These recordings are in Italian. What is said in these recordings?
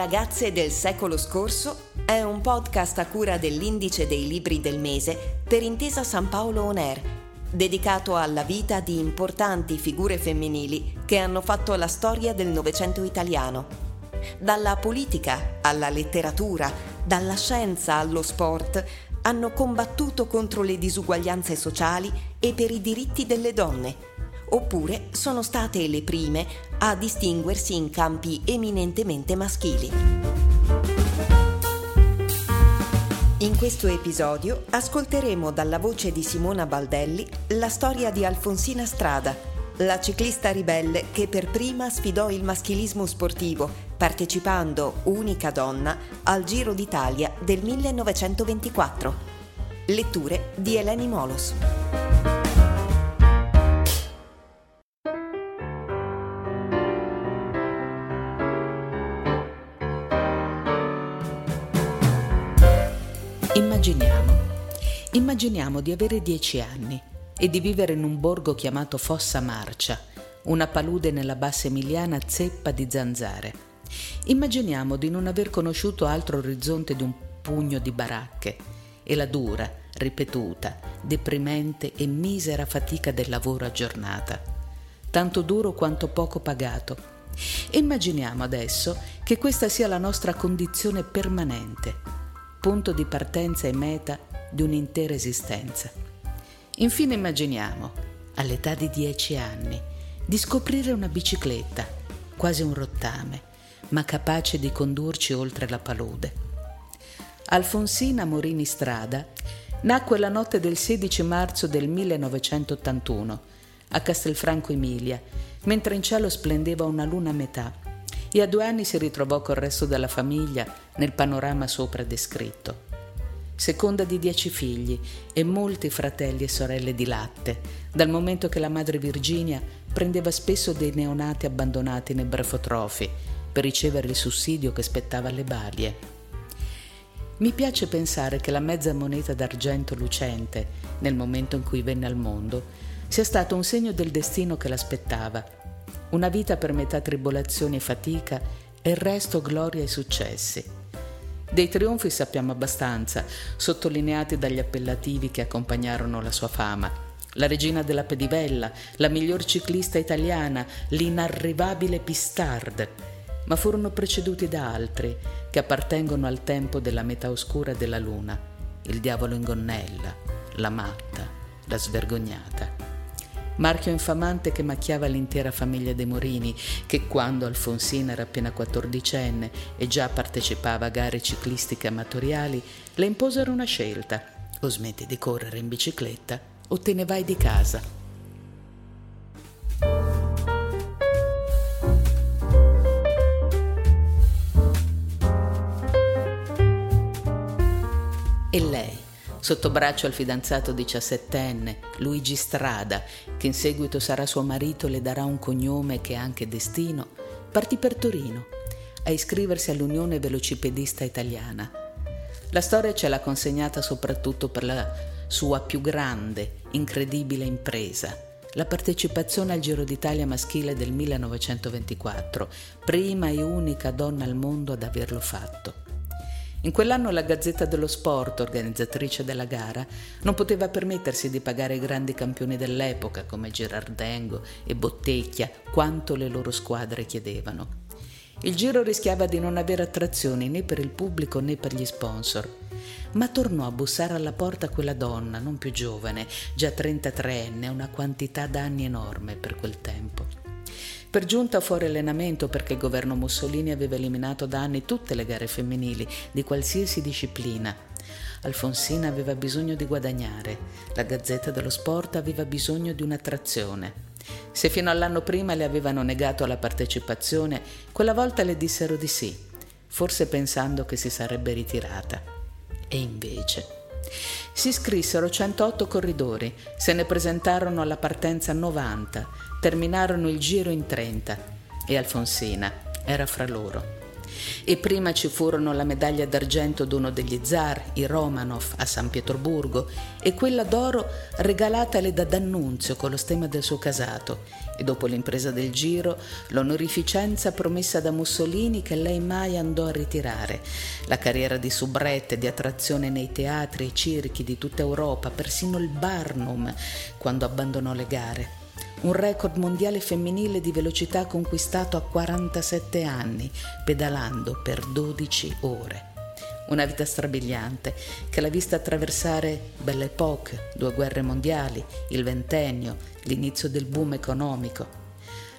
Ragazze del secolo scorso è un podcast a cura dell'Indice dei Libri del Mese per Intesa San Paolo On Air, dedicato alla vita di importanti figure femminili che hanno fatto la storia del Novecento italiano. Dalla politica alla letteratura, dalla scienza allo sport, hanno combattuto contro le disuguaglianze sociali e per i diritti delle donne oppure sono state le prime a distinguersi in campi eminentemente maschili. In questo episodio ascolteremo dalla voce di Simona Baldelli la storia di Alfonsina Strada, la ciclista ribelle che per prima sfidò il maschilismo sportivo, partecipando, unica donna, al Giro d'Italia del 1924. Letture di Eleni Molos. Immaginiamo di avere dieci anni e di vivere in un borgo chiamato Fossa Marcia, una palude nella bassa emiliana zeppa di zanzare. Immaginiamo di non aver conosciuto altro orizzonte di un pugno di baracche e la dura, ripetuta, deprimente e misera fatica del lavoro a giornata, tanto duro quanto poco pagato. Immaginiamo adesso che questa sia la nostra condizione permanente punto di partenza e meta di un'intera esistenza. Infine immaginiamo, all'età di dieci anni, di scoprire una bicicletta, quasi un rottame, ma capace di condurci oltre la palude. Alfonsina Morini Strada nacque la notte del 16 marzo del 1981 a Castelfranco Emilia, mentre in cielo splendeva una luna a metà e a due anni si ritrovò col resto della famiglia nel panorama sopra descritto. Seconda di dieci figli e molti fratelli e sorelle di latte, dal momento che la madre Virginia prendeva spesso dei neonati abbandonati nei brefotrofi per ricevere il sussidio che spettava alle balie. Mi piace pensare che la mezza moneta d'argento lucente, nel momento in cui venne al mondo, sia stato un segno del destino che l'aspettava una vita per metà tribolazioni e fatica e il resto gloria e successi. Dei trionfi sappiamo abbastanza, sottolineati dagli appellativi che accompagnarono la sua fama. La regina della pedivella, la miglior ciclista italiana, l'inarrivabile Pistard, ma furono preceduti da altri che appartengono al tempo della metà oscura della luna, il diavolo in gonnella, la matta, la svergognata marchio infamante che macchiava l'intera famiglia dei Morini, che quando Alfonsina era appena quattordicenne e già partecipava a gare ciclistiche amatoriali, le imposero una scelta. O smetti di correre in bicicletta o te ne vai di casa. Sotto braccio al fidanzato diciassettenne, Luigi Strada, che in seguito sarà suo marito e le darà un cognome che è anche destino, partì per Torino a iscriversi all'Unione Velocipedista Italiana. La storia ce l'ha consegnata soprattutto per la sua più grande, incredibile impresa, la partecipazione al Giro d'Italia maschile del 1924, prima e unica donna al mondo ad averlo fatto. In quell'anno la Gazzetta dello Sport, organizzatrice della gara, non poteva permettersi di pagare i grandi campioni dell'epoca come Girardengo e Bottecchia quanto le loro squadre chiedevano. Il giro rischiava di non avere attrazioni né per il pubblico né per gli sponsor. Ma tornò a bussare alla porta quella donna, non più giovane, già 33enne, una quantità d'anni enorme per quel tempo. Per giunta fuori allenamento perché il governo Mussolini aveva eliminato da anni tutte le gare femminili di qualsiasi disciplina. Alfonsina aveva bisogno di guadagnare, la Gazzetta dello Sport aveva bisogno di un'attrazione. Se fino all'anno prima le avevano negato la partecipazione, quella volta le dissero di sì. forse pensando che si sarebbe ritirata. E invece... Si iscrissero 108 corridori, se ne presentarono alla partenza 90, terminarono il giro in 30 e Alfonsina era fra loro. E prima ci furono la medaglia d'argento d'uno degli zar, i Romanov, a San Pietroburgo, e quella d'oro regalatale da D'Annunzio con lo stemma del suo casato, e dopo l'impresa del giro, l'onorificenza promessa da Mussolini che lei mai andò a ritirare, la carriera di soubrette, di attrazione nei teatri e circhi di tutta Europa, persino il Barnum, quando abbandonò le gare un record mondiale femminile di velocità conquistato a 47 anni, pedalando per 12 ore. Una vita strabiliante che l'ha vista attraversare Belle Époque, due guerre mondiali, il ventennio, l'inizio del boom economico.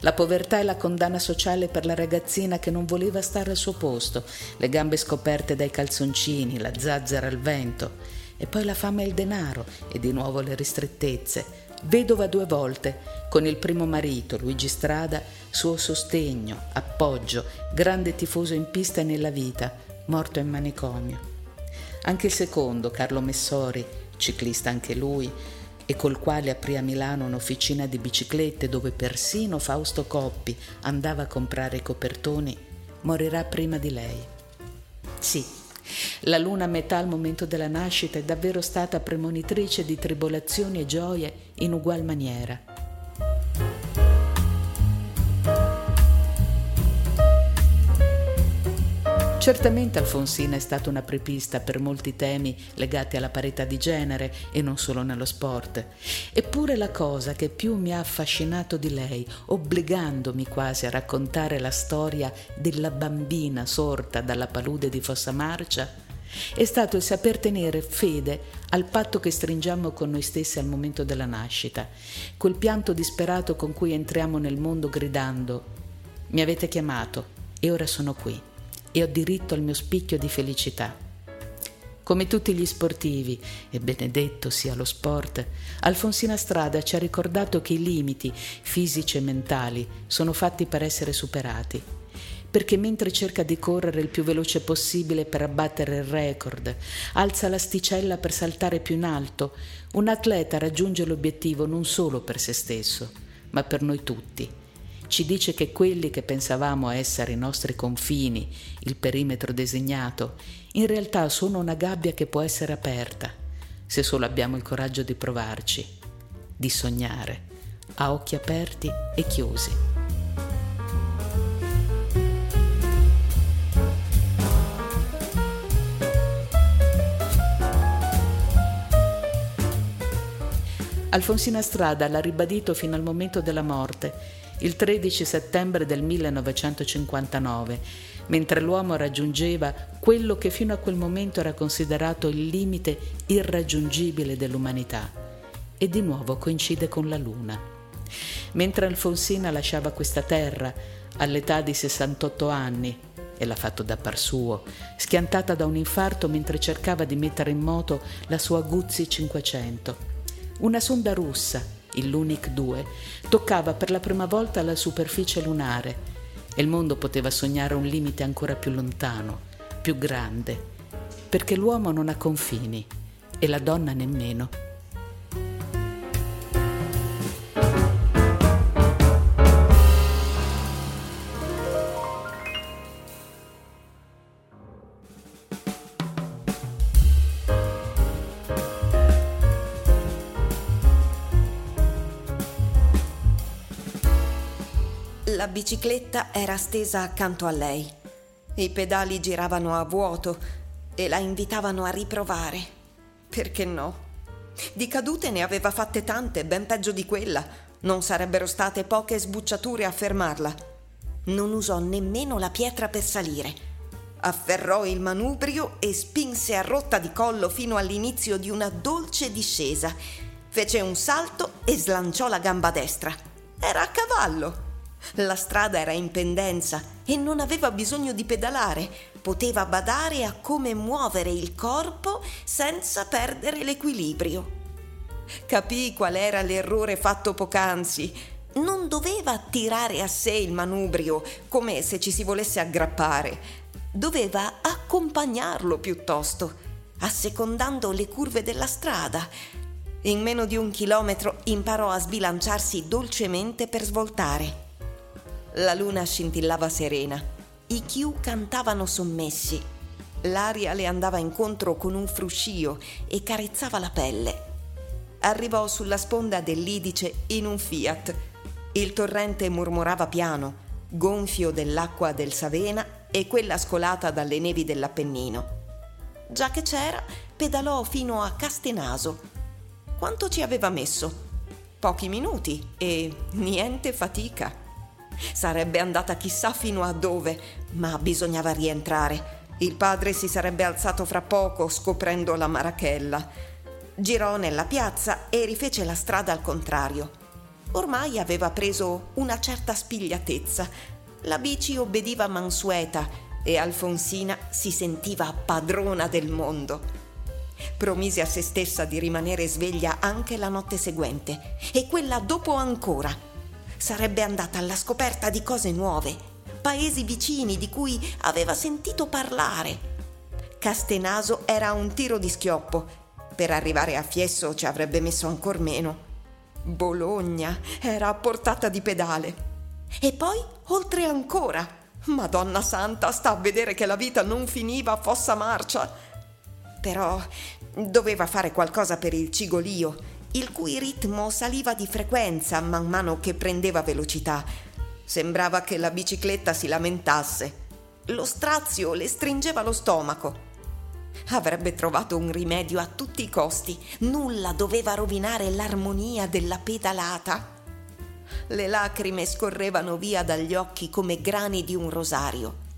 La povertà e la condanna sociale per la ragazzina che non voleva stare al suo posto, le gambe scoperte dai calzoncini, la zazzera al vento, e poi la fame e il denaro e di nuovo le ristrettezze, vedova due volte, con il primo marito, Luigi Strada, suo sostegno, appoggio, grande tifoso in pista e nella vita, morto in manicomio. Anche il secondo, Carlo Messori, ciclista anche lui, e col quale aprì a Milano un'officina di biciclette dove persino Fausto Coppi andava a comprare i copertoni, morirà prima di lei. Sì, la luna a metà al momento della nascita è davvero stata premonitrice di tribolazioni e gioie in ugual maniera. Certamente Alfonsina è stata una prepista per molti temi legati alla parità di genere e non solo nello sport. Eppure la cosa che più mi ha affascinato di lei, obbligandomi quasi a raccontare la storia della bambina sorta dalla palude di Fossa Marcia, è stato il saper tenere fede al patto che stringiamo con noi stessi al momento della nascita, quel pianto disperato con cui entriamo nel mondo gridando Mi avete chiamato e ora sono qui e ho diritto al mio spicchio di felicità. Come tutti gli sportivi, e benedetto sia lo sport, Alfonsina Strada ci ha ricordato che i limiti fisici e mentali sono fatti per essere superati. Perché mentre cerca di correre il più veloce possibile per abbattere il record, alza l'asticella per saltare più in alto, un atleta raggiunge l'obiettivo non solo per se stesso, ma per noi tutti ci dice che quelli che pensavamo essere i nostri confini, il perimetro designato, in realtà sono una gabbia che può essere aperta, se solo abbiamo il coraggio di provarci, di sognare, a occhi aperti e chiusi. Alfonsina Strada l'ha ribadito fino al momento della morte il 13 settembre del 1959, mentre l'uomo raggiungeva quello che fino a quel momento era considerato il limite irraggiungibile dell'umanità. E di nuovo coincide con la Luna. Mentre Alfonsina lasciava questa terra all'età di 68 anni, e l'ha fatto da par suo, schiantata da un infarto mentre cercava di mettere in moto la sua Guzzi 500. Una sonda russa il Lunic 2, toccava per la prima volta la superficie lunare e il mondo poteva sognare un limite ancora più lontano, più grande, perché l'uomo non ha confini e la donna nemmeno. La bicicletta era stesa accanto a lei. I pedali giravano a vuoto e la invitavano a riprovare. Perché no? Di cadute ne aveva fatte tante, ben peggio di quella. Non sarebbero state poche sbucciature a fermarla. Non usò nemmeno la pietra per salire. Afferrò il manubrio e spinse a rotta di collo fino all'inizio di una dolce discesa. Fece un salto e slanciò la gamba destra. Era a cavallo. La strada era in pendenza e non aveva bisogno di pedalare, poteva badare a come muovere il corpo senza perdere l'equilibrio. Capì qual era l'errore fatto poc'anzi. Non doveva tirare a sé il manubrio come se ci si volesse aggrappare. doveva accompagnarlo piuttosto, assecondando le curve della strada. In meno di un chilometro imparò a sbilanciarsi dolcemente per svoltare. La luna scintillava serena, i chiù cantavano sommessi, l'aria le andava incontro con un fruscio e carezzava la pelle. Arrivò sulla sponda dell'Idice in un Fiat. Il torrente mormorava piano, gonfio dell'acqua del Savena e quella scolata dalle nevi dell'Appennino. Già che c'era, pedalò fino a Castenaso. Quanto ci aveva messo? Pochi minuti e niente fatica. Sarebbe andata chissà fino a dove, ma bisognava rientrare. Il padre si sarebbe alzato fra poco scoprendo la marachella. Girò nella piazza e rifece la strada al contrario. Ormai aveva preso una certa spigliatezza. La bici obbediva mansueta e Alfonsina si sentiva padrona del mondo. Promise a se stessa di rimanere sveglia anche la notte seguente e quella dopo ancora. Sarebbe andata alla scoperta di cose nuove, paesi vicini di cui aveva sentito parlare. Castenaso era un tiro di schioppo. Per arrivare a Fiesso ci avrebbe messo ancor meno. Bologna era a portata di pedale. E poi, oltre ancora, Madonna Santa, sta a vedere che la vita non finiva a fossa marcia. Però doveva fare qualcosa per il cigolio, il cui ritmo saliva di frequenza man mano che prendeva velocità. Sembrava che la bicicletta si lamentasse. Lo strazio le stringeva lo stomaco. Avrebbe trovato un rimedio a tutti i costi. Nulla doveva rovinare l'armonia della pedalata. Le lacrime scorrevano via dagli occhi come grani di un rosario.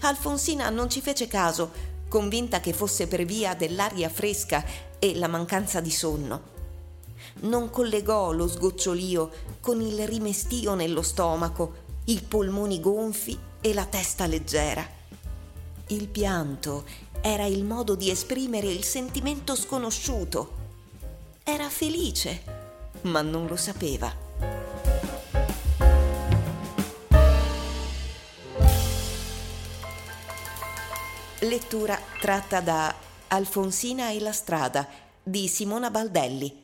Alfonsina non ci fece caso, convinta che fosse per via dell'aria fresca e la mancanza di sonno. Non collegò lo sgocciolio con il rimestio nello stomaco, i polmoni gonfi e la testa leggera. Il pianto era il modo di esprimere il sentimento sconosciuto. Era felice, ma non lo sapeva. Lettura tratta da Alfonsina e la strada di Simona Baldelli,